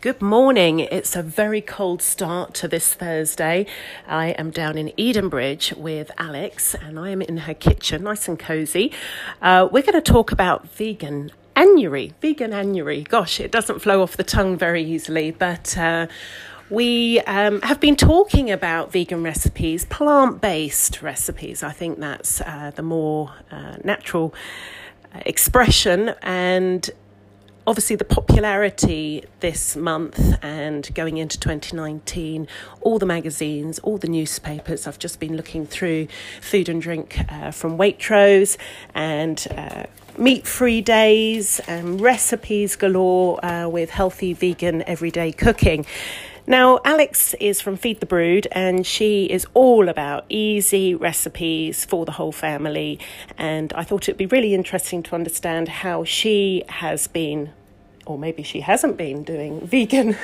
Good morning. It's a very cold start to this Thursday. I am down in Edenbridge with Alex and I am in her kitchen, nice and cozy. Uh, we're going to talk about vegan anuary. Veganuary. Gosh, it doesn't flow off the tongue very easily, but. Uh, we um, have been talking about vegan recipes, plant based recipes. I think that's uh, the more uh, natural uh, expression. And obviously the popularity this month and going into 2019 all the magazines all the newspapers i've just been looking through food and drink uh, from waitrose and uh, meat free days and recipes galore uh, with healthy vegan everyday cooking now, Alex is from Feed the Brood and she is all about easy recipes for the whole family. And I thought it'd be really interesting to understand how she has been or maybe she hasn't been doing vegan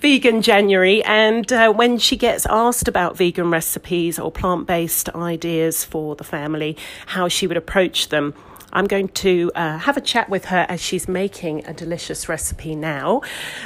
vegan January and uh, when she gets asked about vegan recipes or plant-based ideas for the family how she would approach them I'm going to uh, have a chat with her as she's making a delicious recipe now.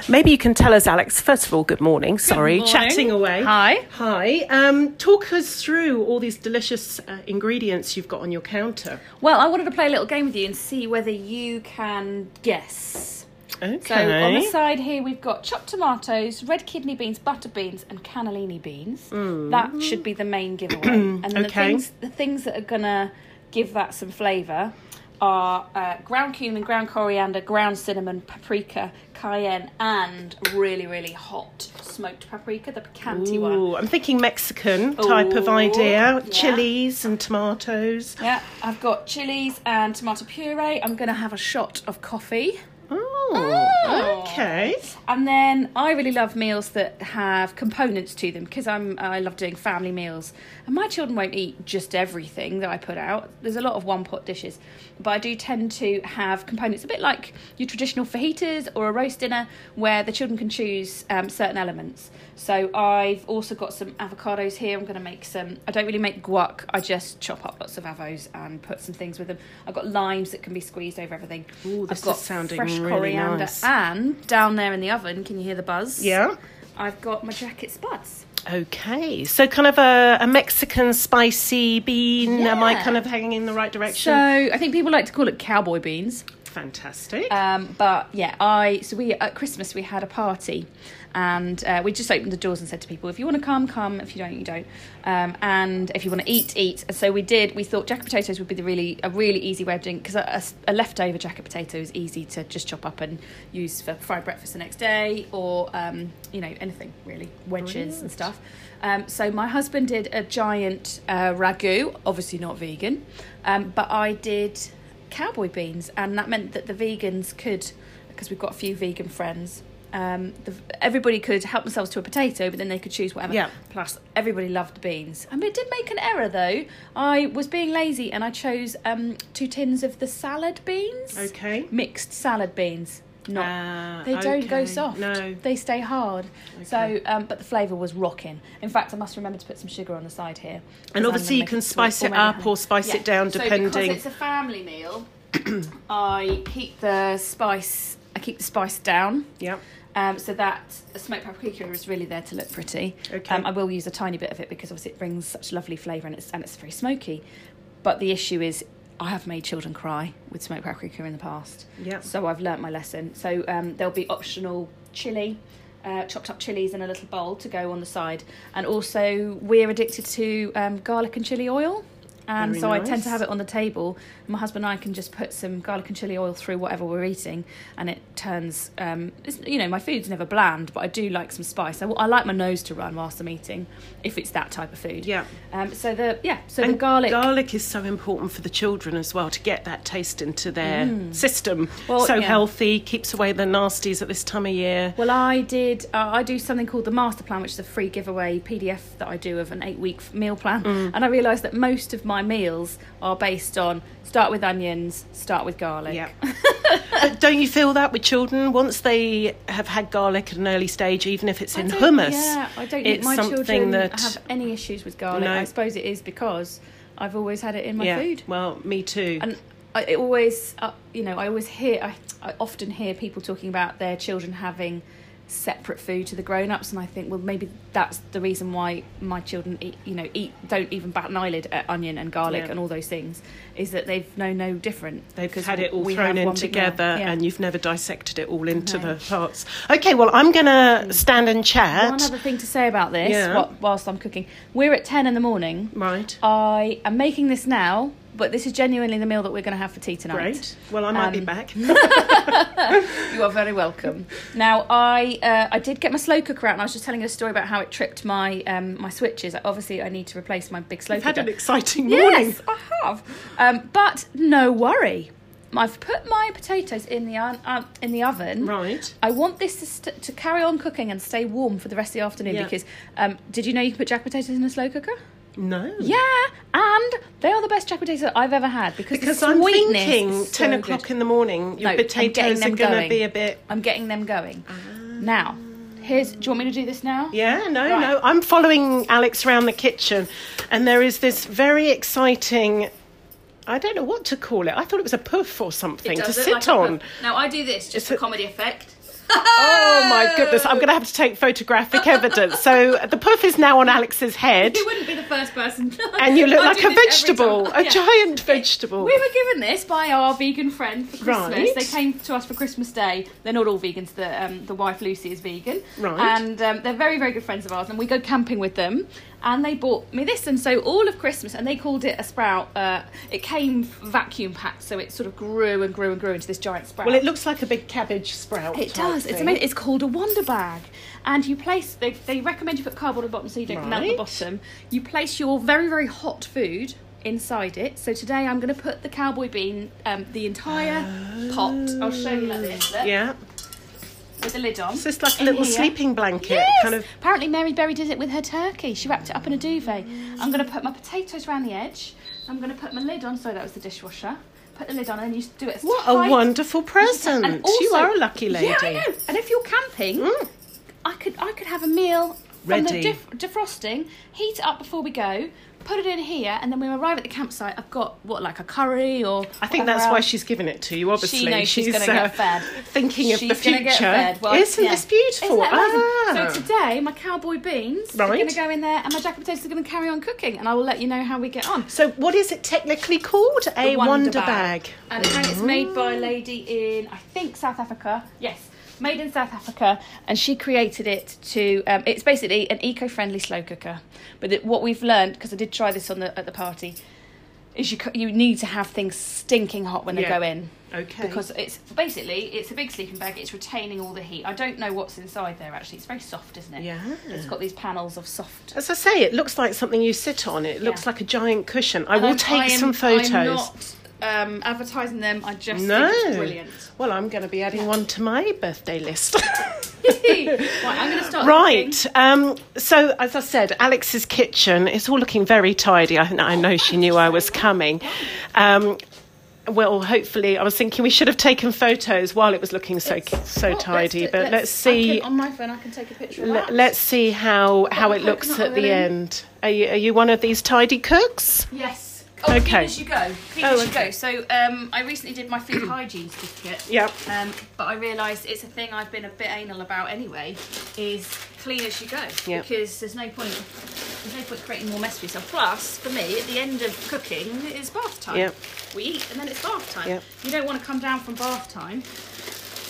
Maybe you can tell us, Alex. First of all, good morning. Sorry, morning. chatting away. Hi. Hi. Um, talk us through all these delicious uh, ingredients you've got on your counter. Well, I wanted to play a little game with you and see whether you can guess. Okay. So on the side here we've got chopped tomatoes, red kidney beans, butter beans, and cannellini beans. That should be the main giveaway. and the Okay. things the things that are gonna give that some flavour are uh, ground cumin, ground coriander, ground cinnamon, paprika, cayenne, and really really hot smoked paprika, the picante one. I'm thinking Mexican type of idea. yeah. Chilies and tomatoes. Yeah, I've got chilies and tomato puree. I'm gonna have a shot of coffee. Oh, Oh. okay. And then I really love meals that have components to them because I'm I love doing family meals. And my children won't eat just everything that I put out. There's a lot of one pot dishes, but I do tend to have components a bit like your traditional fajitas or a roast dinner where the children can choose um, certain elements. So I've also got some avocados here. I'm going to make some. I don't really make guac. I just chop up lots of avos and put some things with them. I've got limes that can be squeezed over everything. Ooh, this I've got sounding fresh really coriander nice. and down there in the oven, can you hear the buzz? Yeah. I've got my jacket spuds. Okay, so kind of a, a Mexican spicy bean. Am I kind of hanging in the right direction? So I think people like to call it cowboy beans. Fantastic. Um, but yeah, I so we at Christmas we had a party, and uh, we just opened the doors and said to people, if you want to come, come. If you don't, you don't. Um, and if you want to eat, eat. And so we did. We thought jacket potatoes would be the really a really easy way of doing because a, a, a leftover jacket potato is easy to just chop up and use for fried breakfast the next day, or um, you know anything really wedges Brilliant. and stuff. Um, so my husband did a giant uh, ragu, obviously not vegan, um, but I did cowboy beans, and that meant that the vegans could, because we've got a few vegan friends. Um, the, everybody could help themselves to a potato, but then they could choose whatever. Yeah. Plus, everybody loved the beans. I mean, it did make an error though. I was being lazy and I chose um, two tins of the salad beans. okay. Mixed salad beans. Not Ah, they don't go soft. No. They stay hard. So, um, but the flavour was rocking. In fact, I must remember to put some sugar on the side here And obviously you can sweet, spice it maybe up honey. or spice Yeah. it down So depending. because it's a family meal, I keep the spice. I keep the spice down. Yep. Um, so that smoked paprika is really there to look pretty. Okay. Um, I will use a tiny bit of it because obviously it brings such lovely flavour and it's and it's very smoky. But the issue is I have made children cry with smoked paprika in the past. Yep. So I've learnt my lesson. So um, there'll be optional chili, uh, chopped up chilies in a little bowl to go on the side. And also we're addicted to um, garlic and chili oil. And Very so I tend to have it on the table. My husband and I can just put some garlic and chili oil through whatever we're eating, and it turns. Um, it's, you know, my food's never bland, but I do like some spice. I, I like my nose to run whilst I'm eating, if it's that type of food. Yeah. Um, so the yeah, so the garlic. garlic is so important for the children as well to get that taste into their system. Mm. Well, so yeah. healthy, keeps away the nasties at this time of year. Well, I did. Uh, I do something called the master plan, which is a free giveaway PDF that I do of an eight-week meal plan. Mm. And I realised that most of my meals are based on start with onions, start with garlic. Yeah. don't you feel that with children once they have had garlic at an early stage, even if it's I in hummus? Yeah, I don't think it's my children that have any issues with garlic. No. I suppose it is because I've always had it in my yeah. food. Well, me too. And I it always, uh, you know, I always hear, I, I often hear people talking about their children having separate food to the grown-ups and i think well maybe that's the reason why my children eat you know eat don't even bat an eyelid at onion and garlic Yeah. and all those things is that they've known no different They've had it all thrown in one big meal. together Yeah. and you've never dissected it all into No. the parts. Okay, well, I'm going to mm. stand and chat. one other thing to say about this Yeah. whilst i'm cooking we're at 10 in the morning Right. i am making this now but this is genuinely the meal that we're going to have for tea tonight Great. Well, I might be Um, back. You are very welcome. Now, I uh, I did get my slow cooker out, and I was just telling you a story about how it tripped my um, my switches. Obviously, I need to replace my big slow You've had cooker. an exciting morning. Yes, I have. Um, but no worry, I've put my potatoes in the uh, in the oven. Right. I want this to, st- to carry on cooking and stay warm for the rest of the afternoon Yeah. because um, did you know you can put jack potatoes in a slow cooker? No. Yeah, and they are the best jack potatoes that I've ever had because Because the I'm sweetness thinking 10 so o'clock good. in the morning, your No, potatoes are going to going. be a bit. I'm getting them going. Ah. Now, here's. Do you want me to do this now? Yeah, no, Right. no. I'm following Alex around the kitchen, and there is this very exciting. I don't know what to call it. I thought it was a puff or something to sit on. Now I do this just It's for a- comedy effect. Oh my goodness, I'm going to have to take photographic evidence. So the puff is now on Alex's head, You wouldn't be the first person. and you look I like a vegetable, a Yeah. giant vegetable. We were given this by our vegan friend for Christmas. Right. They came to us for Christmas Day. They're not all vegans. The um, the wife Lucy is vegan, Right. And um, they're very very good friends of ours. And we go camping with them. And they bought me this, and so all of Christmas, and they called it a sprout. Uh, it came vacuum packed, so it sort of grew and grew and grew into this giant sprout. Well, it looks like a big cabbage sprout. It does. It's amazing. It's called a Wonder Bag, and you place. They, they recommend you put cardboard at the bottom so you don't melt the bottom. You place your very very hot food inside it. So today I'm going to put the cowboy bean, um, the entire pot. I'll show you like this. Look, Yeah. With the lid on. It's just like a little here. sleeping blanket, Yes. kind of. Apparently Mary Berry did it with her turkey. She wrapped it up in a duvet. I'm going to put my potatoes around the edge. I'm going to put my lid on. Sorry, that was the dishwasher. Put the lid on, and then you do it. As What tight a wonderful as you present! You are a lucky lady. Yeah, I know. And if you're camping, Mm. I could I could have a meal from the def- defrosting, heat it up before we go, put it in here, and then when we arrive at the campsite, I've got what like a curry or. I think whatever that's why she's given it to you. Obviously, She knows she's, going to uh, get fed. Thinking of She's the gonna future. get fed. Well, Isn't yeah. this beautiful? Isn't that? Ah. So today, my cowboy beans are going to go in there, and my jack potatoes are going to carry on cooking, and I will let you know how we get on. So what is it technically called? A The wonder, bag. And apparently it's made by a lady in, I think, South Africa. Yes, made in South Africa. And she created it to, um, it's basically an eco friendly slow cooker. But it, what we've learned, because I did try this on the at the party, is you, you need to have things stinking hot when they go in. Okay. Because it's basically it's a big sleeping bag. It's retaining all the heat. I don't know what's inside there actually. It's very soft, isn't it? Yeah. It's got these panels of soft. As I say, it looks like something you sit on. It looks Yeah. like a giant cushion. I And will I'm- take I am- some photos. Um, advertising them. I just no. think it's brilliant. Well, I'm going to be adding one to my birthday list. right, I'm going to start. right. Um, so, as I said, Alex's kitchen is all looking very tidy. I, I know she knew I was coming. Um, well, hopefully, I was thinking we should have taken photos while it was looking so It's- so well, tidy. let's- but let's, see. I can, on my phone, I can take a picture that. let's see how how the it looks at the end. Are you are you one of these tidy cooks? Yes. Oh, Okay. clean as you go. Clean Oh, as you okay. go. So um, I recently did my food hygiene certificate. Yep. Um, but I realised it's a thing I've been a bit anal about anyway. Is clean as you go. Yep. Because there's no point. There's no point creating more mess for yourself. Plus, for me, at the end of cooking, it's bath time. Yep. We eat and then it's bath time. Yep. You don't want to come down from bath time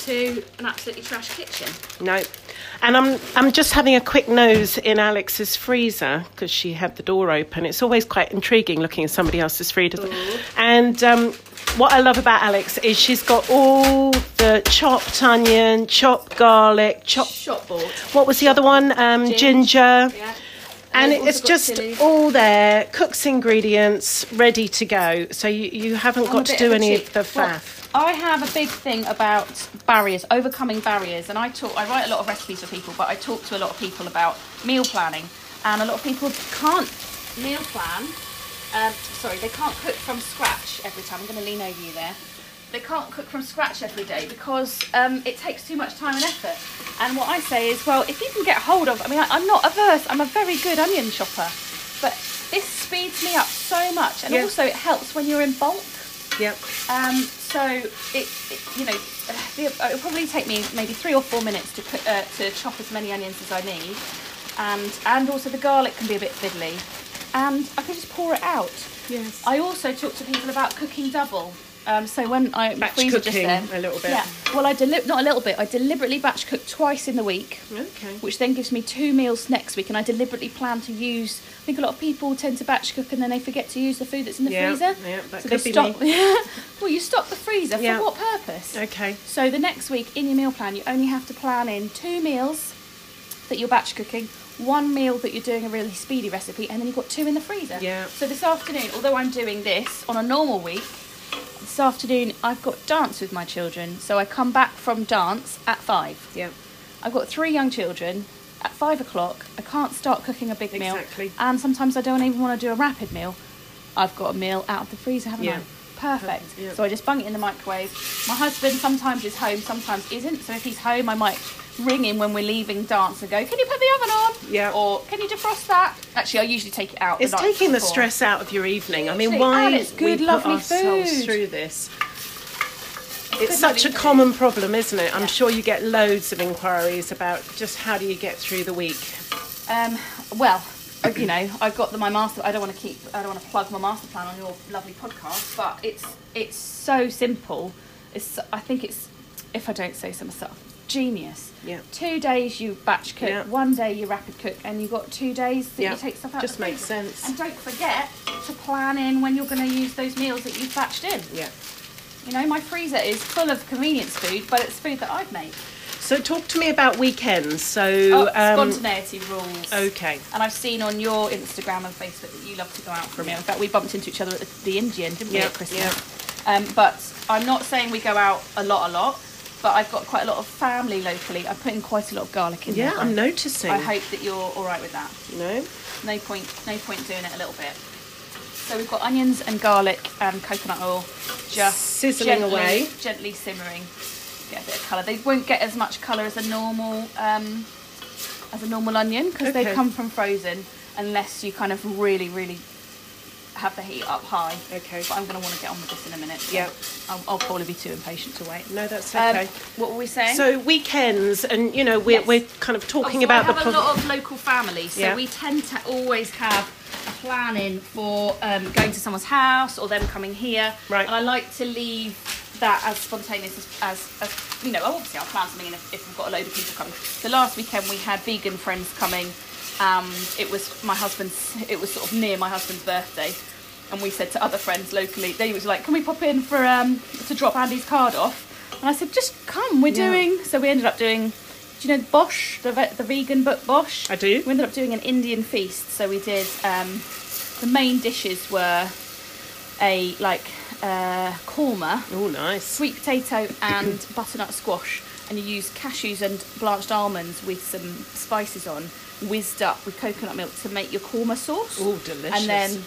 to an absolutely trash kitchen. No. And I'm I'm just having a quick nose in Alex's freezer because she had the door open. It's always quite intriguing looking at somebody else's freezer. And um, what I love about Alex is she's got all the chopped onion, chopped garlic, chopped. Shop. What was the other one? Um, Gin. ginger. Yeah. And it's just chilli. all there, cooks ingredients, ready to go. So you, you haven't I'm got to do any cheat. of the Well, faff. I have a big thing about barriers, overcoming barriers, and I talk. I write a lot of recipes for people, but I talk to a lot of people about meal planning, and a lot of people can't meal plan. Um, sorry, they can't cook from scratch every time. I'm going to lean over you there. They can't cook from scratch every day because um, it takes too much time and effort. And what I say is, well, if you can get hold of, I mean, I, I'm not averse. I'm a very good onion chopper, but this speeds me up so much, and Yeah. also it helps when you're in bulk. Yep. Um, so it, it, you know, it'll probably take me maybe three or four minutes to put, uh, to chop as many onions as I need, and and also the garlic can be a bit fiddly, and I can just pour it out. Yes. I also talk to people about cooking double. Um, so when I Batch freezer just cooking then, a little bit. Yeah. Well, I deli- not a little bit. I deliberately batch cook twice in the week, Okay. which then gives me two meals next week. And I deliberately plan to use. I think a lot of people tend to batch cook and then they forget to use the food that's in the Yeah, freezer. yeah, that so could they be stock. me. well, you stock the freezer Yeah. for what purpose? Okay. So the next week in your meal plan, you only have to plan in two meals that you're batch cooking, one meal that you're doing a really speedy recipe, and then you've got two in the freezer. Yeah. So this afternoon, although I'm doing this on a normal week, this afternoon I've got dance with my children. So I come back from dance at five. Yeah. I've got three young children. At five o'clock, I can't start cooking a big meal. Exactly. And sometimes I don't even want to do a rapid meal. I've got a meal out of the freezer, haven't Yeah. I? Perfect. Perfect, yeah. So I just bung it in the microwave. My husband sometimes is home, sometimes isn't. So if he's home, I might ring him when we're leaving dance and go, "Can you put the oven on?" Yeah. Or "Can you defrost that?" Actually, I usually take it out. the It's night taking the stress out of your evening. I mean, why And it's good, we lovely put ourselves food. through this? It's such a food. common problem, isn't it? I'm Yeah. sure you get loads of inquiries about just how do you get through the week. Um, well, uh, you know, I've got the, my master. I don't want to keep. I don't want to plug my master plan on your lovely podcast, but it's it's so simple. It's I think it's if I don't say so myself, genius. Yeah. Two days you batch cook, Yeah. one day you rapid cook, and you've got two days that Yeah. you take stuff out. Just makes freezer. sense. And don't forget to plan in when you're going to use those meals that you've batched in. Yeah. You know, my freezer is full of convenience food, but it's food that I've made. So talk to me about weekends. So Oh, um, spontaneity rules. okay. And I've seen on your Instagram and Facebook that you love to go out for a meal. In fact, we bumped into each other at the, the Indian, didn't we, Yeah, at Christmas? Um, but I'm not saying we go out a lot, a lot. But I've got quite a lot of family locally. I put in quite a lot of garlic in Yeah, there. I'm noticing. I hope that you're all right with that. Know. No point, no point doing it a little bit. So we've got onions and garlic and coconut oil, just Sizzling gently, away. gently simmering. Get a bit of colour. They won't get as much colour as a normal um, as a normal onion because Okay. they come from frozen, unless you kind of really, really have the heat up high. Okay. But I'm going to want to get on with this in a minute. So Yeah. I'll, I'll probably be too impatient to wait. No, that's Um, okay. what were we saying? so weekends, and you know, we're Yes. we're kind of talking Oh, about I have the. a lot of local family, so Yeah. we tend to always have a plan in for um, going to someone's house or them coming here. Right. And I like to leave that as spontaneous as, as, as you know. Obviously, I'll plan something in if, if we've got a load of people coming. So last weekend we had vegan friends coming. Um, it was my husband's. It was sort of near my husband's birthday. And we said to other friends locally, they was like, "Can we pop in for um, to drop Andy's card off?" And I said, "Just come, we're Yeah. doing." So we ended up doing. Do you know Bosh, the the vegan book Bosh? I do. We ended up doing an Indian feast. So we did. Um, the main dishes were a like uh, korma, Oh, nice. sweet potato, and butternut squash. And you use cashews and blanched almonds with some spices on, whizzed up with coconut milk to make your korma sauce. Oh, delicious. And then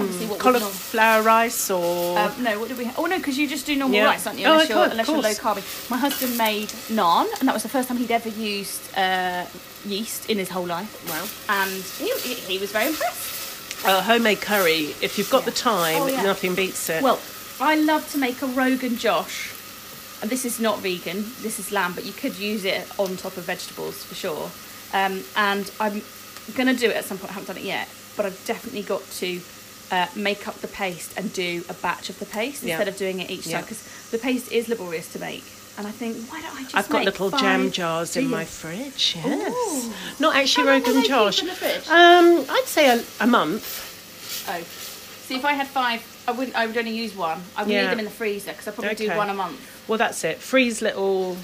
obviously what we cauliflower rice or um, no, what did we? Ha- oh no, because you just do normal Yeah. rice, aren't you? Oh, Unless, I you're, unless you're low carb. My husband made naan, and that was the first time he'd ever used uh, yeast in his whole life. Wow. And he, he, he was very impressed. uh, homemade curry. If you've got Yeah. the time, Oh, yeah. nothing beats it. Well, I love to make a Rogan Josh, and this is not vegan. This is lamb, but you could use it on top of vegetables for sure. Um, and I'm gonna do it at some point. I haven't done it yet, but I've definitely got to. Uh, make up the paste and do a batch of the paste Yeah. instead of doing it each Yeah. time because the paste is laborious to make. And I think, why don't I just I've got little jam jars in my fridge. Yes. Ooh. Not actually Rogan they Josh. keep in the fridge? Um, I'd say a, a month. Oh, see, if I had five, I wouldn't. I would only use one. I would Yeah. leave them in the freezer because I probably do one a month. Well, that's it. Freeze little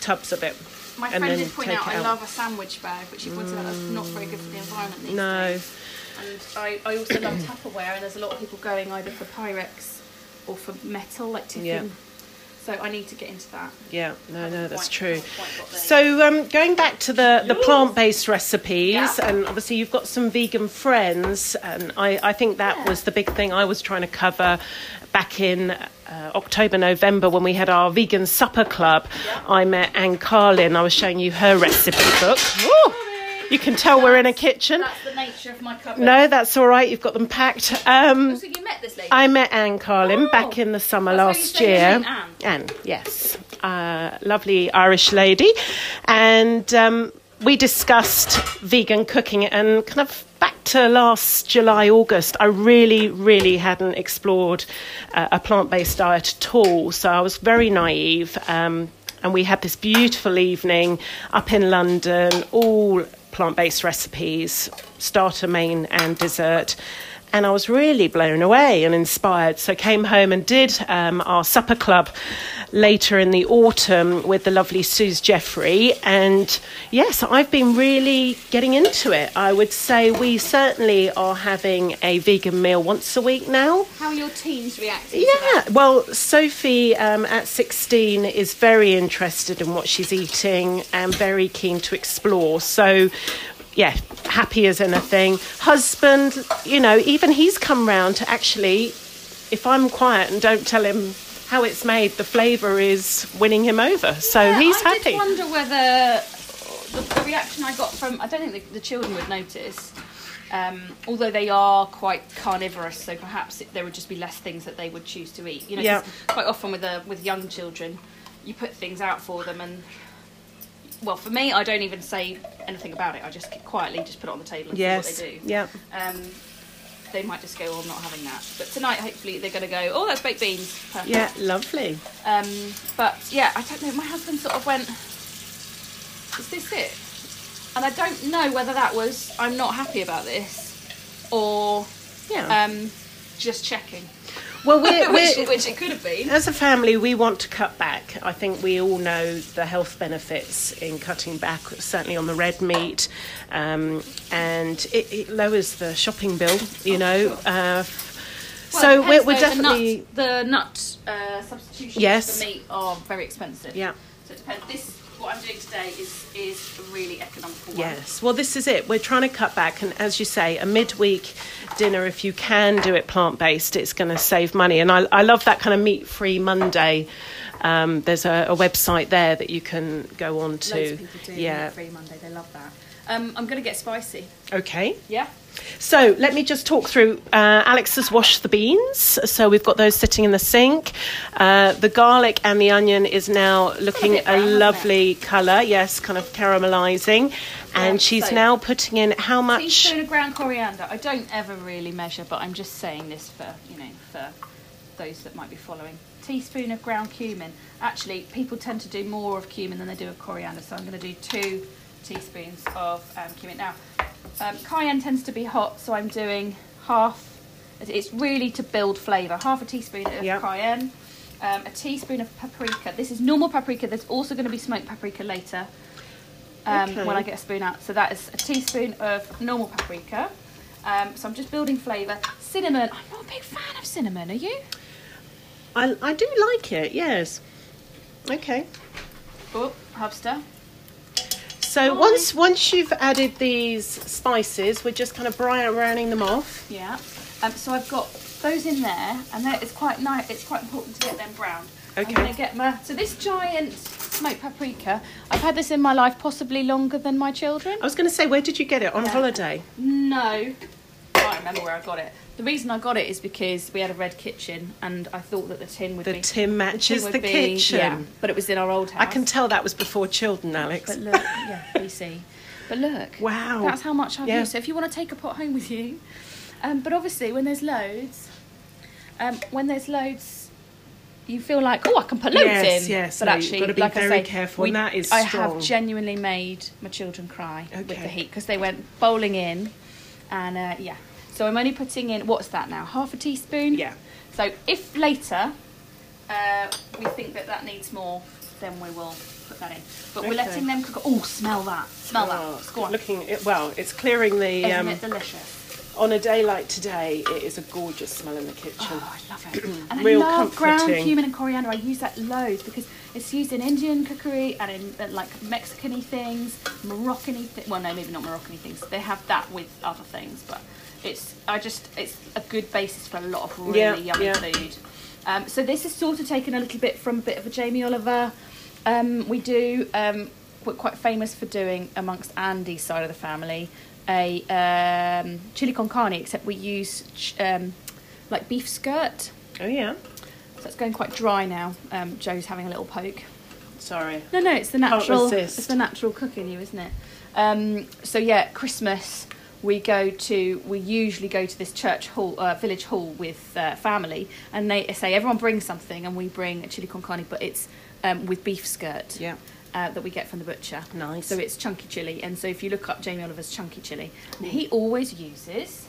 tubs of it. My friend did point out, I out. love a sandwich bag, but she pointed out that's not very good for the environment these No. days. And I, I also love Tupperware, and there's a lot of people going either for Pyrex or for metal, like tiffin. Yeah. So I need to get into that. Yeah, no, no, that's true. So, um, going back to the, the plant based recipes, Yeah. and obviously you've got some vegan friends, and I, I think that Yeah. was the big thing I was trying to cover back in uh, October, November when we had our vegan supper club. I met Anne Carlin, I was showing you her recipe book. Woo! You can tell we're in a kitchen. That's the nature of my cupboard. No, that's all right, you've got them packed. Um, So you met this lady? I met Anne Carlin Oh. back in the summer That's last year. Anne? Anne, yes. uh, lovely Irish lady, and um, we discussed vegan cooking and kind of back to last July, August, I really, really hadn't explored uh, a plant based diet at all. So I was very naive. Um, and we had this beautiful evening up in London, all plant based recipes, starter, main, and dessert and I was really blown away and inspired. So came home and did um, our supper club later in the autumn with the lovely Suze Jeffrey. And yes, I've been really getting into it. I would say we certainly are having a vegan meal once a week now. How are your teens reacting? Yeah, well, Sophie um, at 16 is very interested in what she's eating and very keen to explore. So yeah, happy as anything. Husband, you know, even he's come round to actually, if I'm quiet and don't tell him how it's made, the flavour is winning him over. So yeah, he's I happy. I wonder whether the, the, reaction I got from, I don't think the, the children would notice. Um, although they are quite carnivorous, so perhaps it, there would just be less things that they would choose to eat. You know, yeah. quite often with the, with young children, you put things out for them and well, for me, I don't even say anything about it. I just quietly just put it on the table and yes. see what they do. Yeah. Um, they might just go, "Oh, I'm not having that." But tonight, hopefully, they're going to go, "Oh, that's baked beans." Perfect. Yeah, lovely. Um, but yeah, I don't know. My husband sort of went, "Is this it?" And I don't know whether that was I'm not happy about this, or yeah, um, just checking. Well, we're, which, we're, which, it could have been. As a family, we want to cut back. I think we all know the health benefits in cutting back, certainly on the red meat, um, and it, it, lowers the shopping bill. You oh, know. Sure. Uh, well, so we're, we're, definitely the nut, the nut uh, substitutions yes. for meat are very expensive. Yeah. So it depends. This what I'm doing today is is really economical one. Yes, well, this is it. We're trying to cut back, and as you say, a midweek dinner, if you can do it plant based, it's going to save money. And I, I love that kind of meat free Monday. Um, there's a, a, website there that you can go on to. yeah, meat free Monday. They love that. Um, I'm going to get spicy. Okay. Yeah. So let me just talk through. Uh, Alex has washed the beans, so we've got those sitting in the sink. Uh, the garlic and the onion is now looking a, lovely colour. Yes, kind of caramelising. And she's so now putting in how much? Teaspoon of ground coriander. I don't ever really measure, but I'm just saying this for you know for those that might be following. Teaspoon of ground cumin. Actually, people tend to do more of cumin than they do of coriander, so I'm going to do two teaspoons of um, cumin. Now, um, cayenne tends to be hot, so I'm doing half. It's really to build flavour. Half a teaspoon of yep. cayenne, um, a teaspoon of paprika. This is normal paprika. There's also going to be smoked paprika later um, okay. when I get a spoon out. So that is a teaspoon of normal paprika. Um, so I'm just building flavour. Cinnamon. I'm not a big fan of cinnamon. Are you? I, I do like it. Yes. Okay. Oh, hubster. So once once you've added these spices, we're just kind of browning them off. Yeah. Um, so I've got those in there, and it's quite nice. It's quite important to get them browned. Okay. I'm going to get my so this giant smoked paprika. I've had this in my life possibly longer than my children. I was going to say, where did you get it on yeah. holiday? No, remember where I got it. The reason I got it is because we had a red kitchen, and I thought that the tin would the be. Tin matches the, tin matches the be, kitchen. Yeah, but it was in our old house. I can tell that was before children, Alex. But look, yeah, we see. But look, wow, that's how much I've yeah. used. So if you want to take a pot home with you, um, but obviously when there's loads, um, when there's loads, you feel like oh I can put loads yes, in. Yes, but no, actually, got to be like very I say, careful. We, and that is I strong. have genuinely made my children cry okay. with the heat because they went bowling in, and uh, yeah, so I'm only putting in, what's that now? Half a teaspoon? Yeah. So if later uh, we think that that needs more, then we will put that in. But okay. we're letting them cook. Oh, smell that. Smell oh, that. Go on. Looking, well, it's clearing the... Isn't um, it delicious? on a day like today, it is a gorgeous smell in the kitchen. Oh, I love it. and Real I love comforting. ground cumin and coriander. I use that loads because it's used in Indian cookery and in uh, like Mexican things, Moroccan things. Well, no, maybe not Moroccan things. They have that with other things, but it's I just it's a good basis for a lot of really yeah, yummy yeah. food. Um, so this is sort of taken a little bit from a bit of a Jamie Oliver. Um, we do um, we're quite famous for doing amongst Andy's side of the family a um, chili con carne, except we use ch- um, like beef skirt. Oh yeah. So it's going quite dry now. Um, Joe's having a little poke. Sorry. No, no, it's the natural. It's the natural cook in you, isn't it? Um, so yeah, Christmas we go to. We usually go to this church hall, uh, village hall with uh, family, and they say everyone brings something, and we bring a chili con carne, but it's um, with beef skirt. Yeah. Uh, that we get from the butcher. Nice. So it's chunky chili, and so if you look up Jamie Oliver's chunky chili, he always uses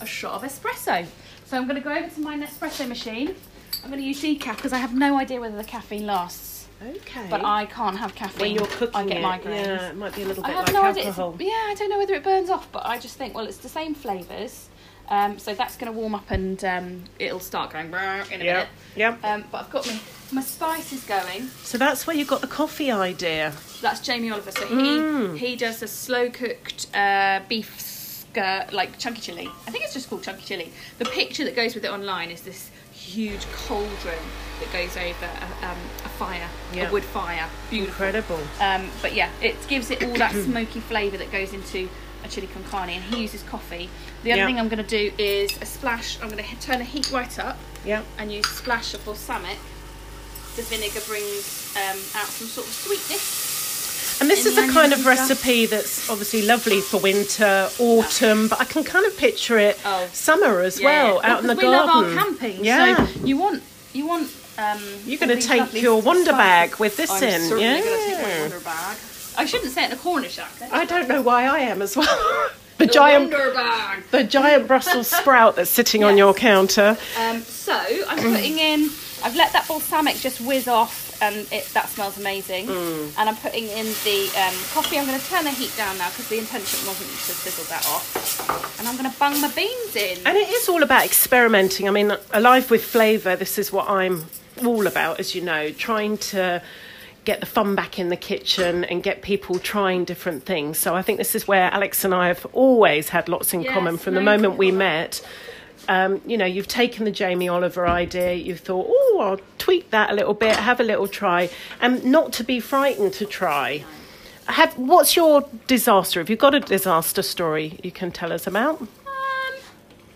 a shot of espresso. So I'm going to go over to my Nespresso machine. I'm going to use decaf because I have no idea whether the caffeine lasts. Okay. But I can't have caffeine. when you're cooking I get it, migraines. yeah, it might be a little I bit have like no idea. Alcohol. Yeah, I don't know whether it burns off, but I just think, well, it's the same flavours. Um, so that's going to warm up and um, it'll start going in a Yeah. minute. Yeah. Um, but I've got my, my spices going. So that's where you got the coffee idea. That's Jamie Oliver. So he Mm. he does a slow cooked uh, beef skirt, like chunky chili. I think it's just called chunky chili. The picture that goes with it online is this huge cauldron that goes over a, um, a fire, Yeah. a wood fire. Beautiful. Incredible. Um, but yeah, it gives it all that smoky flavour that goes into a chili con carne, and he uses coffee. The other Yeah. thing I'm going to do is a splash. I'm going to turn the heat right up Yeah. and use a splash of balsamic. The vinegar brings um, out some sort of sweetness. And this is a kind of and stuff. recipe that's obviously lovely for winter, autumn, but I can kind of picture it Oh. summer as Yeah, well, yeah. out in the we garden. love our camping. Yeah. So you want you want. Um, You're going to take your wonder spices. bag with this I'm in. certainly yeah. going to take my wonder bag. I shouldn't say it in a Cornish accent. I don't know why I am as well. the, The giant wonder bag. the giant Brussels sprout that's sitting on your counter. Um, so I'm putting in. I've let that balsamic just whiz off, and it that smells amazing. Mm. And I'm putting in the um, coffee. I'm going to turn the heat down now because the intention wasn't to sizzle that off. And I'm going to bung my beans in. And it is all about experimenting. I mean, alive with flavour, this is what I'm all about, as you know, trying to get the fun back in the kitchen and get people trying different things. So I think this is where Alex and I have always had lots in Yes, common from the no moment we met. Um, you know, you've taken the Jamie Oliver idea, you've thought, oh, I'll tweak that a little bit, have a little try, and not to be frightened to try. Have, what's your disaster? Have you got a disaster story you can tell us about? Um,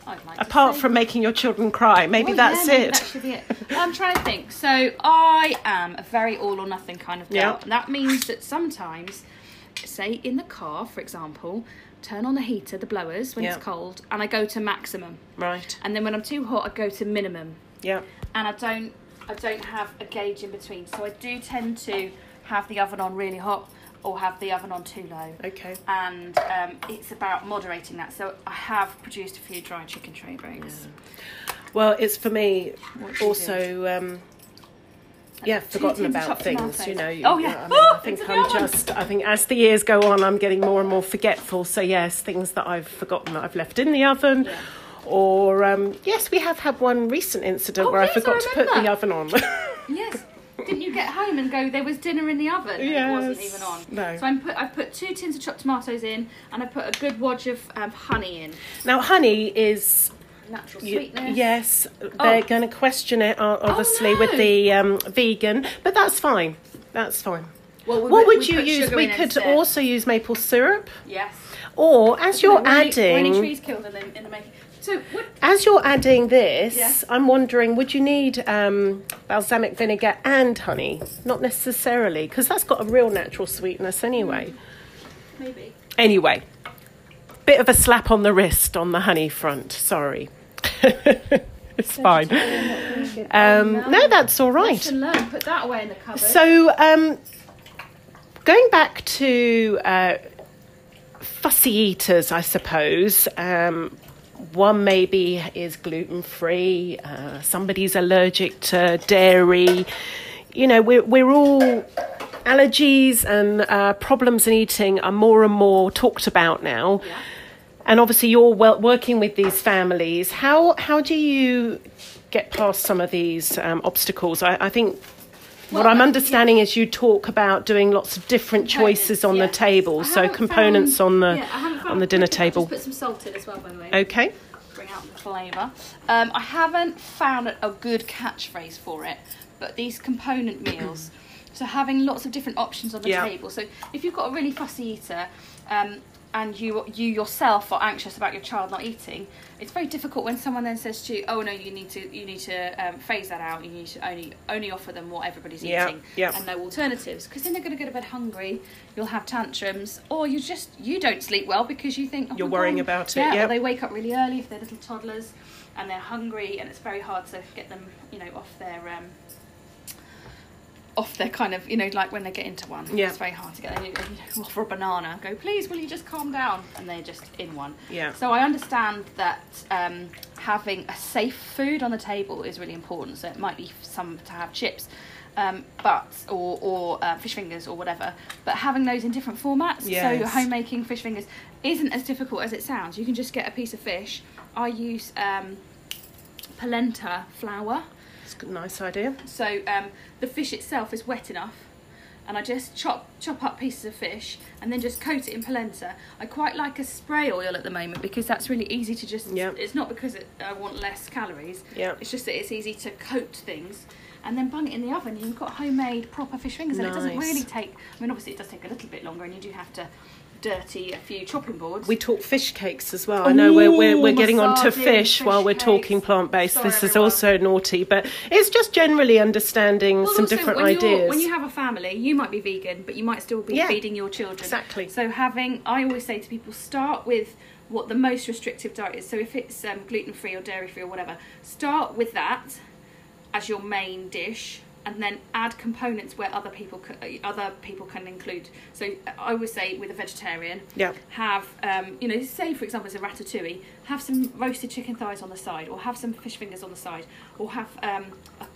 like Apart from making your children cry, maybe Oh, that's yeah, maybe it. That be it. I'm trying to think. So I am a very all or nothing kind of girl, and that means that sometimes, say in the car, for example, turn on the heater, the blowers when Yeah. it's cold, and I go to maximum, Right. and then when I'm too hot, I go to minimum, Yeah. and I don't, I don't have a gauge in between. So I do tend to have the oven on really hot, or have the oven on too low. Okay. And um, it's about moderating that. So I have produced a few dry chicken tray breaks. Well, it's for me What do you also. Yeah, forgotten about things. You know. you- Oh, yeah. I, mean, I think I'm just. I think as the years go on, I'm getting more and more forgetful. So yes, things that I've forgotten that I've left in the oven. Yeah. Or um, yes, we have had one recent incident Oh, where I yes, I forgot to put the oven on. Yes. Didn't you get home and go? There was dinner in the oven. And It wasn't even on. No. So I'm put. I've put two tins of chopped tomatoes in, and I put a good wodge of um, honey in. now, honey is Natural sweetness. Yes, they're Oh. going to question it, uh, obviously, with no. the um, vegan, but that's fine. That's fine. Well, we what would we you use? We could instead. also use maple syrup, Yes. or as you're Were any- were any adding, trees killed in the, in the making? So what? as you're adding this, Yeah. I'm wondering, would you need um, balsamic vinegar and honey? Not necessarily, because that's got a real natural sweetness anyway. Maybe. Anyway, bit of a slap on the wrist on the honey front. Sorry. it's fine. Um, no, that's all right. Put that away in the cupboard. So, um, going back to uh, fussy eaters, I suppose. Um, one maybe is gluten free. Uh, somebody's allergic to dairy. You know, we're we're all allergies and uh, problems in eating are more and more talked about now. Yeah. And obviously, you're well, working with these families. How how do you get past some of these um, obstacles? I, I think what I'm understanding is you talk about doing lots of different choices on the table. So components found- on the yeah, on the dinner table. Put some salt in as well, by the way. Okay. Bring out the flavour. Um, I haven't found a, good catchphrase for it, but these component meals. So having lots of different options on the Yeah. table. So if you've got a really fussy eater, um, and you you yourself are anxious about your child not eating, it's very difficult when someone then says to you, "Oh no, you need to you need to um, phase that out. You need to only only offer them what everybody's Yeah, eating yeah. and no alternatives." Because then they're going to go to bed hungry. You'll have tantrums, or you just you don't sleep well because you think oh You're worrying God. about it, Yeah, yep. or they wake up really early if they're little toddlers and they're hungry, and it's very hard to get them, you know, off their um, off their kind of, you know, like when they get into one. Yeah. It's very hard to get them. You know, offer a banana, go, please, will you just calm down? And they're just in one. Yeah. So I understand that um, having a safe food on the table is really important. So it might be some to have chips. Um, but or or uh, fish fingers or whatever, but having those in different formats. So Yes. homemaking fish fingers isn't as difficult as it sounds. You can just get a piece of fish. I use um, polenta flour, It's a nice idea. so um, the fish itself is wet enough, and I just chop chop up pieces of fish and then just coat it in polenta. I quite like a spray oil at the moment because that's really easy to just. Yeah. It's not because it, I want less calories. Yeah. It's just that it's easy to coat things. And then bung it in the oven. You've got homemade proper fish fingers, and it doesn't really take. I mean, obviously, it does take a little bit longer, and you do have to dirty a few chopping boards. We talk fish cakes as well. I know we're, we're, we're getting on to fish fish while we're cakes. talking plant based. Sorry, This is also naughty, but it's just generally understanding Well, some also, different when ideas. When you have a family, you might be vegan, but you might still be Yeah. feeding your children. Exactly. So having, I always say to people, start with what the most restrictive diet is. So if it's um, gluten free or dairy free or whatever, start with that as your main dish. And then add components where other people c- other people can include. So I would say with a vegetarian, Yeah. have um, you know say for example it's a ratatouille have some roasted chicken thighs on the side or have some fish fingers on the side or have um,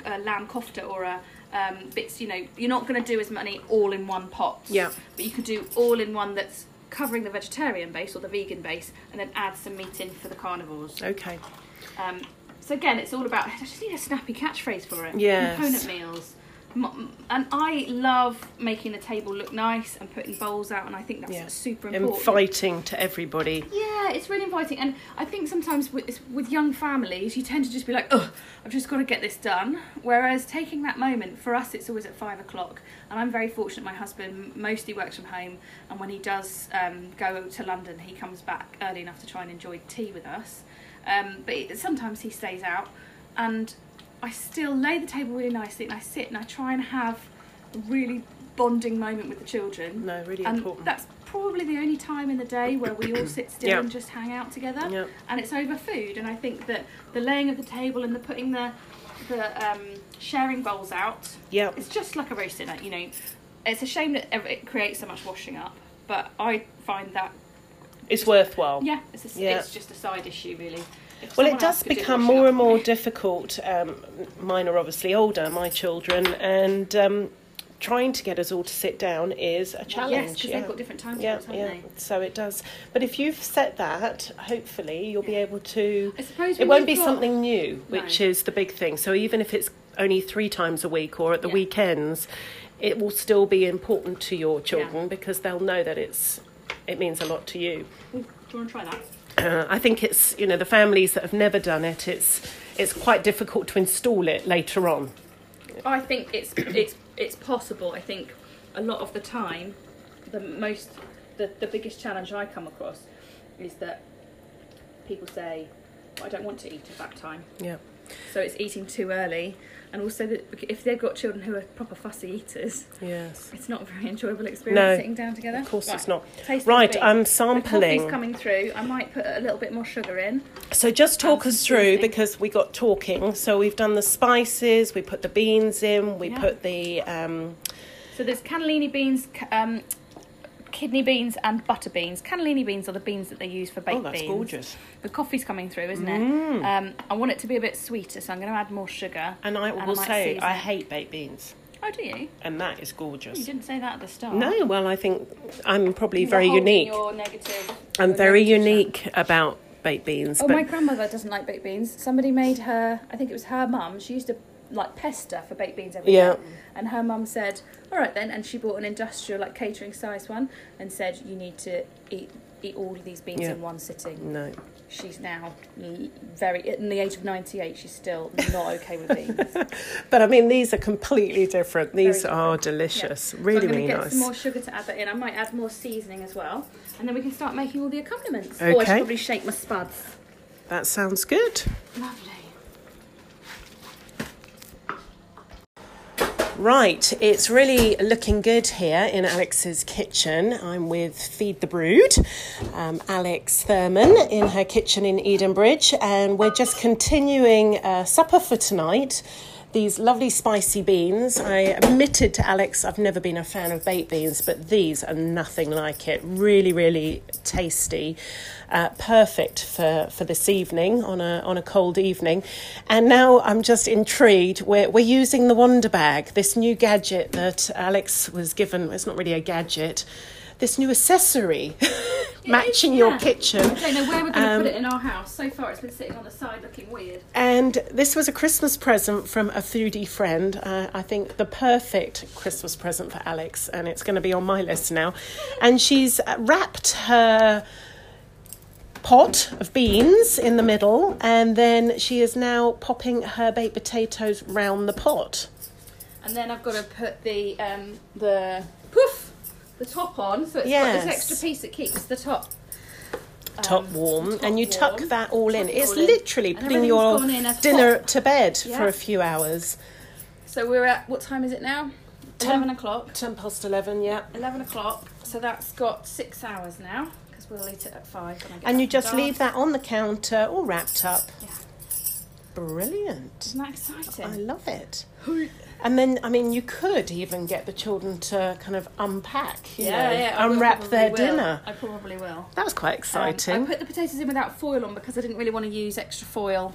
a, a lamb kofta or a um, bits you know you're not going to do as many all in one pot Yeah. but you could do all in one that's covering the vegetarian base or the vegan base and then add some meat in for the carnivores Okay. um, so again, it's all about. I just need a snappy catchphrase for it. Yes. Component meals. And I love making the table look nice and putting bowls out, and I think that's Yeah. super important. Inviting to everybody. Yeah, it's really inviting, and I think sometimes with, with young families, you tend to just be like, "Oh, I've just got to get this done." Whereas taking that moment for us, it's always at five o'clock, and I'm very fortunate. My husband mostly works from home, and when he does um, go to London, he comes back early enough to try and enjoy tea with us. Um, but it, sometimes he stays out, and I still lay the table really nicely, and I sit and I try and have a really bonding moment with the children. No, really and important. that's probably the only time in the day where we all sit still and just hang out together and it's over food and i think that the laying of the table and the putting the the um, sharing bowls out Yeah. it's just like a roast dinner you know it's a shame that it creates so much washing up but i find that It's worthwhile. yeah it's, a, Yeah. it's just a side issue really If Well, it does do become washing more and more difficult. Um, mine are obviously older, my children, and um, trying to get us all to sit down is a challenge. yes because yeah. they've got different time yeah, haven't yeah. they So it does. But if you've set that, hopefully you'll be able to. i suppose It won't be got- something new, which No. is the big thing. So even if it's only three times a week or at the Yeah. weekends, it will still be important to your children because they'll know that it's it means a lot to you. Ooh, do you want to try that Uh, I think it's you know the families that have never done it. It's it's quite difficult to install it later on. I think it's it's it's possible. I think a lot of the time, the most the, the biggest challenge I come across is that people say, "I don't want to eat at that time," Yeah. so it's eating too early, and also that if they've got children who are proper fussy eaters, Yes. it's not a very enjoyable experience No, sitting down together. Of course Right, it's not. taste Right, I'm The sampling. coming through. I might put a little bit more sugar in. So just talk us through because we got talking. So we've done the spices, we put the beans in, we Yeah. put the um, So there's cannellini beans, um, kidney beans, and butter beans. Cannellini beans are the beans that they use for baked oh, that's beans. gorgeous. The coffee's coming through, isn't it? Mm. Um, I want it to be a bit sweeter, so I'm going to add more sugar. And I And I will might say season I hate baked beans, Oh, do you? and that is gorgeous. You didn't say that at the start. No, well, I think I'm probably You're very unique. Your negative. I'm your very negative unique about baked beans. Oh, but my grandmother doesn't like baked beans. Somebody made her. I think it was her mum. She used to like pesta for baked beans every day. Yeah. And her mum said, "All right then," and she bought an industrial like catering size one and said, "You need to eat eat all of these beans Yeah. in one sitting." no, she's now very in the age of 98 she's still not okay with beans But I mean, these are completely different. These Very are delicious. so Really, i'm really get nice. some more sugar to add that in i might add more seasoning as well and then we can start making all the accompaniments oh i should Okay. probably shake my spuds That sounds good. lovely Right, it's really looking good here in Alex's kitchen. I'm with Feed the Brood, um, Alex Thurman in her kitchen in Edenbridge, and we're just continuing uh, supper for tonight. These lovely spicy beans. I admitted to Alex I've never been a fan of baked beans, but these are nothing like it. Really, really tasty. Uh, perfect for, for this evening on a on a cold evening. And now I'm just intrigued. We're we're using the Wonder Bag, this new gadget that Alex was given. It's not really a gadget. This new accessory, matching your yeah. kitchen. i don't know where we're going to Um, put it in our house so far it's been sitting on the side looking weird And this was a Christmas present from a foodie friend. Uh, I think the perfect Christmas present for Alex, and it's going to be on my list now. And she's wrapped her pot of beans in the middle, and then she is now popping her baked potatoes round the pot. and then I've got to put the um, the poof the top on, so it's got this extra piece that keeps the top Top um, warm, top and you tuck warm. that all in. It's in. literally And putting your gone in as dinner to bed for a few hours. So we're at what time is it now? Ten- Eleven o'clock. Ten past eleven, yeah. Eleven o'clock. So that's got six hours now because we'll eat it at five. When I get And you just leave that on the counter, all wrapped up. Yeah. Brilliant. Isn't that exciting? I love it. And then, I mean, you could even get the children to kind of unpack, you know, will unwrap their will. dinner. I probably will. That was quite Um, exciting. I put the potatoes in without foil on because I didn't really want to use extra foil,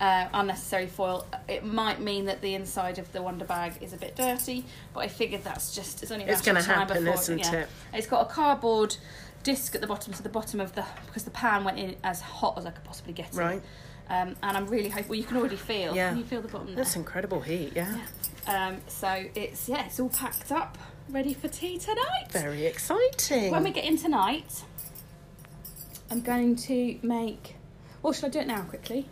uh, unnecessary foil. It might mean that the inside of the Wonder Bag is a bit dirty, but I figured that's just it's only a It's gonna time happen, before, isn't yeah. it? It's got a cardboard disc at the bottom, so the bottom of the because the pan went in as hot as I could possibly get it. Right. Um, and I'm really hoping. Well, you can already feel. Yeah. Can you feel the bottom there? That's incredible heat, yeah. Um, so it's yeah, it's all packed up, ready for tea tonight. Very exciting. When we get in tonight, I'm going to make. Well, should I do it now quickly?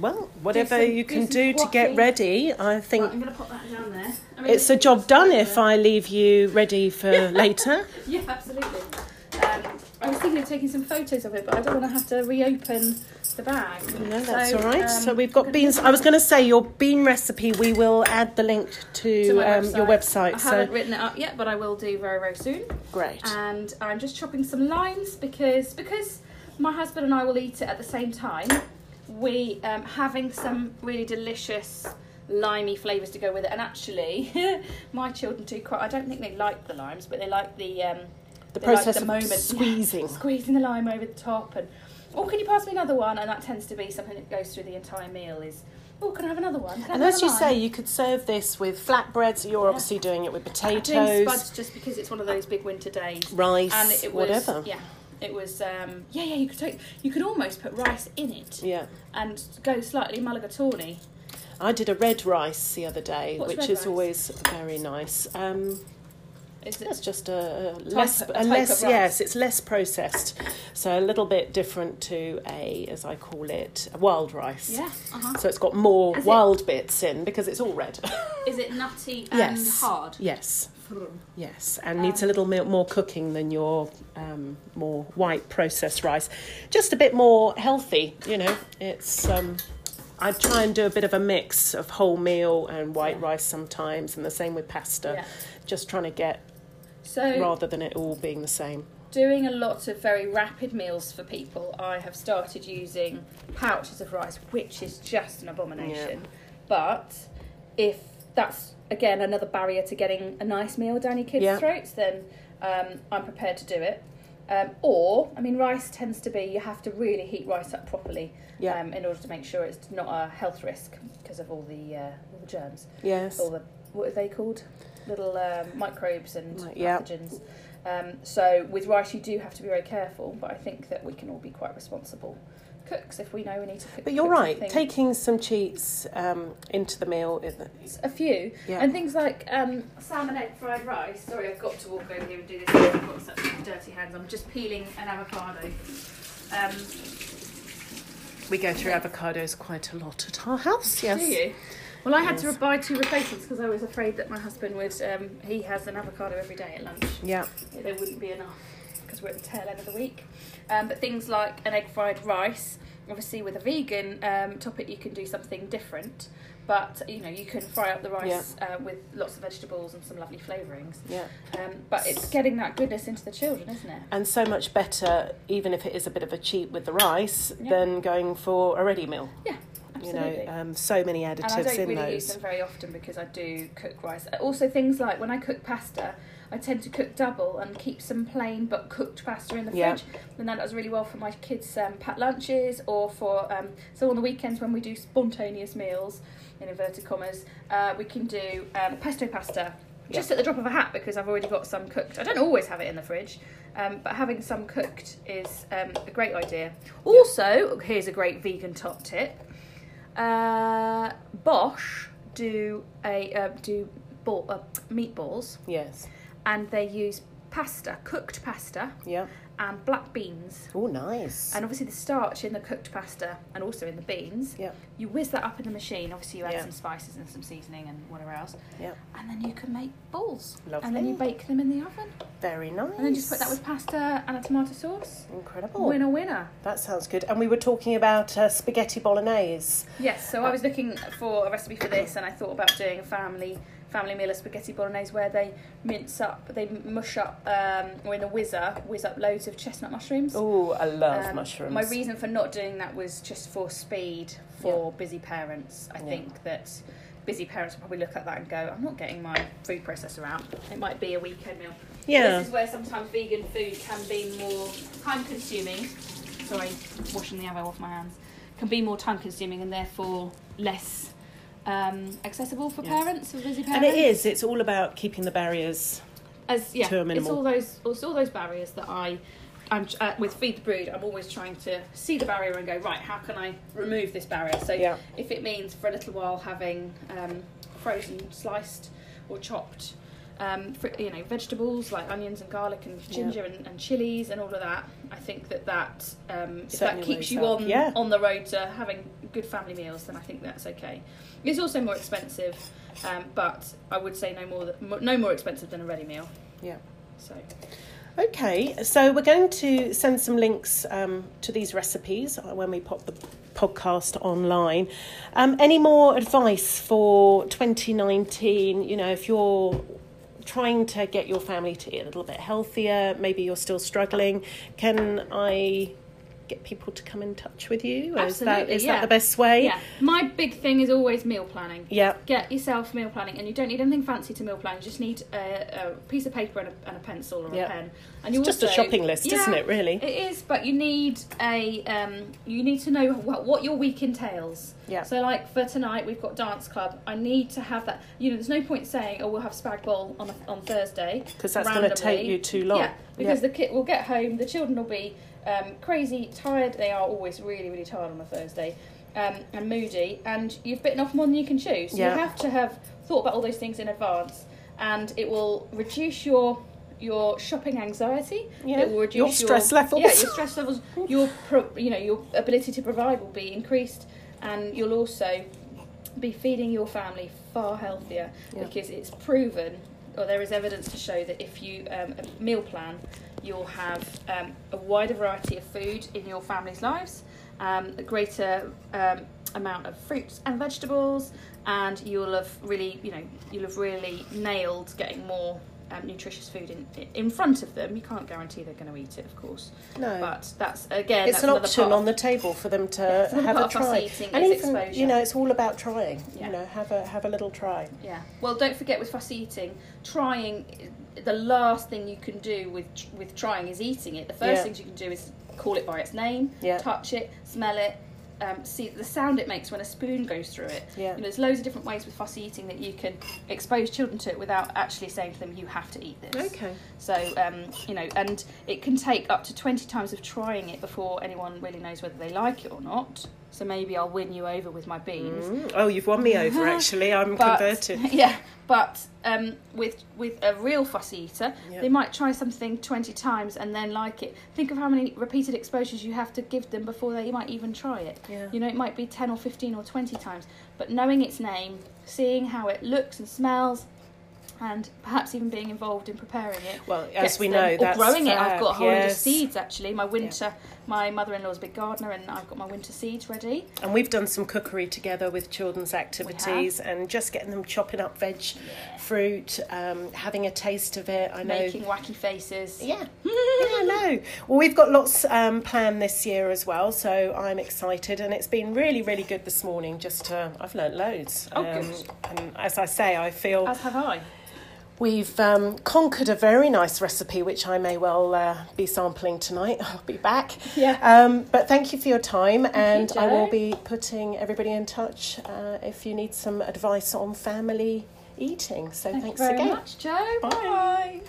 well, whatever some- you can some do to get ready, I think Right, I'm going to pop that down there. I mean, it's a job done if I leave you ready for later. Yeah, absolutely. Um, I was thinking of taking some photos of it, but I don't want to have to reopen the bag. No, that's So, all right. um, so we've got beans. I was going to say your bean recipe. We will add the link to, to um, your website. I so haven't written it up yet, but I will do very, very soon. great. and I'm just chopping some limes because because my husband and I will eat it at the same time. We um, having some really delicious limey flavours to go with it, and actually, my children do quite. I don't think they like the limes, but they like the um, the they like process the of moment. squeezing. squeezing the lime over the top, and oh, can you pass me another one? And that tends to be something that goes through the entire meal. Is oh, can I have another one? Can And as you say, you could serve this with flatbreads. You're Yeah. obviously doing it with I'm doing potatoes, spuds just because it's one of those big winter days. rice, and it was whatever. yeah it was um yeah yeah you could take you could almost put rice in it Yeah. and go slightly mulligatawny I did a red rice the other day, What's which is rice? always very nice. Um, is it it's just a, a less, a less, yes, it's less processed, so a little bit different to a, as I call it, a wild rice. yeah uh-huh So it's got more Is it- wild bits in because it's all red. is it nutty and yes. hard Yes. Yes, and Um, needs a little bit more cooking than your um, more white processed rice. Just a bit more healthy, you know. It's um, I try and do a bit of a mix of wholemeal and white Yeah. rice sometimes, and the same with pasta. yeah Just trying to get so rather than it all being the same. doing a lot of very rapid meals for people i have started using pouches of rice which is just an abomination but if that's again another barrier to getting a nice meal down your kids' Yeah. throats then um, i'm prepared to do it um, or i mean rice tends to be you have to really heat rice up properly Yeah. um, in order to make sure it's not a health risk because of all the uh, all the germs Yes. all the what are they called? Little um, microbes and yeah. pathogens. Um, so with rice, you do have to be very careful. But I think that we can all be quite responsible cooks if we know we need to cook. But you're cook right. something. Taking some cheats um, into the meal. is- a few Yeah. and things like um, salmon egg fried rice. Sorry, I've got to walk over here and do this. I've got such dirty hands. I'm just peeling an avocado. Um, We go through avocados quite a lot at our house. Yes. Do you? Well, I had to buy two replacements because I was afraid that my husband would. Um, he has an avocado every day at lunch. Yeah. There wouldn't be enough because we're at the tail end of the week. Um, but things like an egg fried rice, obviously with a vegan um, topic, you can do something different. But you know, you can fry up the rice uh, with lots of vegetables and some lovely flavourings. Yeah. Um, but it's getting that goodness into the children, isn't it? And so much better, even if it is a bit of a cheat with the rice, Yeah. than going for a ready meal. Yeah, You know, um, so many additives in and I don't really use them very often because I do cook rice. Also, things like when I cook pasta, I tend to cook double and keep some plain but cooked pasta in the Yeah. fridge. And that does really well for my kids' um, pat lunches or for um, so on the weekends when we do spontaneous meals in inverted commas, uh, we can do um, pesto pasta. Just at the drop of a hat because I've already got some cooked. I don't always have it in the fridge, um, but having some cooked is um, a great idea. Also, here's a great vegan top tip. Uh, Bosh do a uh, do ball, uh, meatballs, Yes. and they use pasta, cooked pasta, Yeah. And black beans. Oh, nice. And obviously the starch in the cooked pasta and also in the beans. Yeah. You whiz that up in the machine. Obviously you add Yeah. some spices and some seasoning and whatever else. Yeah. And then you can make balls. Lovely. And then you bake them in the oven. Very nice. And then just put that with pasta and a tomato sauce. Incredible. Winner, winner. That sounds good. And we were talking about uh, spaghetti bolognese. Yes, so I was looking for a recipe for this, and I thought about doing a family family meal of spaghetti bolognese where they mince up, they mush up, um, or in a whizzer, whiz up loads of chestnut mushrooms. Oh, I love Um, mushrooms. My reason for not doing that was just for speed for busy parents. I Yeah. think that busy parents will probably look at that and go, I'm not getting my food processor out. It might be a weekend meal. Yeah. This is where sometimes vegan food can be more time consuming. Sorry, washing the avo off my hands. Can be more time consuming and therefore less um, accessible for Yeah. parents, for busy parents. and it is. It's all about keeping the barriers. as yeah, to a minimal. it's all those it's all those barriers that I. I'm uh, with feed the brood. I'm always trying to see the barrier and go right. How can I remove this barrier? So Yeah. if it means for a little while having um, frozen, sliced, or chopped, um, you know, vegetables like onions and garlic and ginger and, and chilies and all of that, I think that that um, if that keeps you on Yeah. on the road to having good family meals, then I think that's okay. It's also more expensive, um, but I would say no more th- no more expensive than a ready meal. Yeah. So Okay, so we're going to send some links um, to these recipes uh, when we pop the podcast online. Um, any more advice for 2019? You know, if you're trying to get your family to eat a little bit healthier, maybe you're still struggling, can I get people to come in touch with you? Is that Absolutely, is yeah. that the best way? yeah, my big thing is always meal planning. Yeah. Get yourself meal planning, and you don't need anything fancy to meal plan. You just need a, a piece of paper and a, and a pencil or a pen. And you It's just a shopping list, Yeah, isn't it, really? It is, but you need a um, you need to know what, what your week entails. Yeah. So, like for tonight, we've got dance club. I need to have that. You know, there's no point saying, "Oh, we'll have spag bowl on a, on Thursday," 'Cause that's gonna take you too long. Yeah, because Yeah. the kid will get home. The children will be um, crazy, tired. They are always really, really tired on a Thursday, um, and moody. And you've bitten off more than you can chew. So Yeah. you have to have thought about all those things in advance, and it will reduce your your shopping anxiety. Yeah, It will reduce your stress levels. Yeah, your stress levels. Your pro, you know your ability to provide will be increased, and you'll also be feeding your family far healthier Yeah. because it's proven or there is evidence to show that if you um, a meal plan you'll have um, a wider variety of food in your family's lives um, a greater um, amount of fruits and vegetables and you'll have really you know you'll have really nailed getting more um, nutritious food in in front of them you can't guarantee they're going to eat it of course No. but that's again it's that's an option on the table for them to another have a part of us try. eating and even, exposure. you know, it's all about trying. Yeah. You know, have a have a little try. Yeah. Well, don't forget with fussy eating, trying the last thing you can do with with trying is eating it. The first Yeah. things you can do is call it by its name, Yeah. touch it, smell it, um, see the sound it makes when a spoon goes through it. Yeah. You know, there's loads of different ways with fussy eating that you can expose children to it without actually saying to them, "You have to eat this." Okay. So, um, you know, and it can take up to 20 times of trying it before anyone really knows whether they like it or not. So maybe I'll win you over with my beans. Mm. Oh, you've won me over. Actually, I'm But- converted. Yeah, but um, with with a real fussy eater, Yep. they might try something twenty times and then like it. Think of how many repeated exposures you have to give them before they might even try it. Yeah. You know, it might be ten or fifteen or twenty times. But knowing its name, seeing how it looks and smells, and perhaps even being involved in preparing it. Well, as we them- know, or that's growing it. I've got a whole load of seeds actually. My winter, my mother-in-law's a big gardener, and I've got my winter seeds ready. And we've done some cookery together with children's activities and just getting them chopping up veg, fruit, um, having a taste of it. I know. Making wacky faces. Yeah, yeah, I know. Well, we've got lots um, planned this year as well, so I'm excited, and it's been really, really good this morning. Just to, I've learnt loads. Oh, good. And as I say, I feel As have I. we've um, conquered a very nice recipe, which I may well uh, be sampling tonight. I'll be back. Yeah. Um, but thank you for your time, and you, I will be putting everybody in touch uh, if you need some advice on family eating. So Thank thanks you very again. much, Joe. Bye. Bye.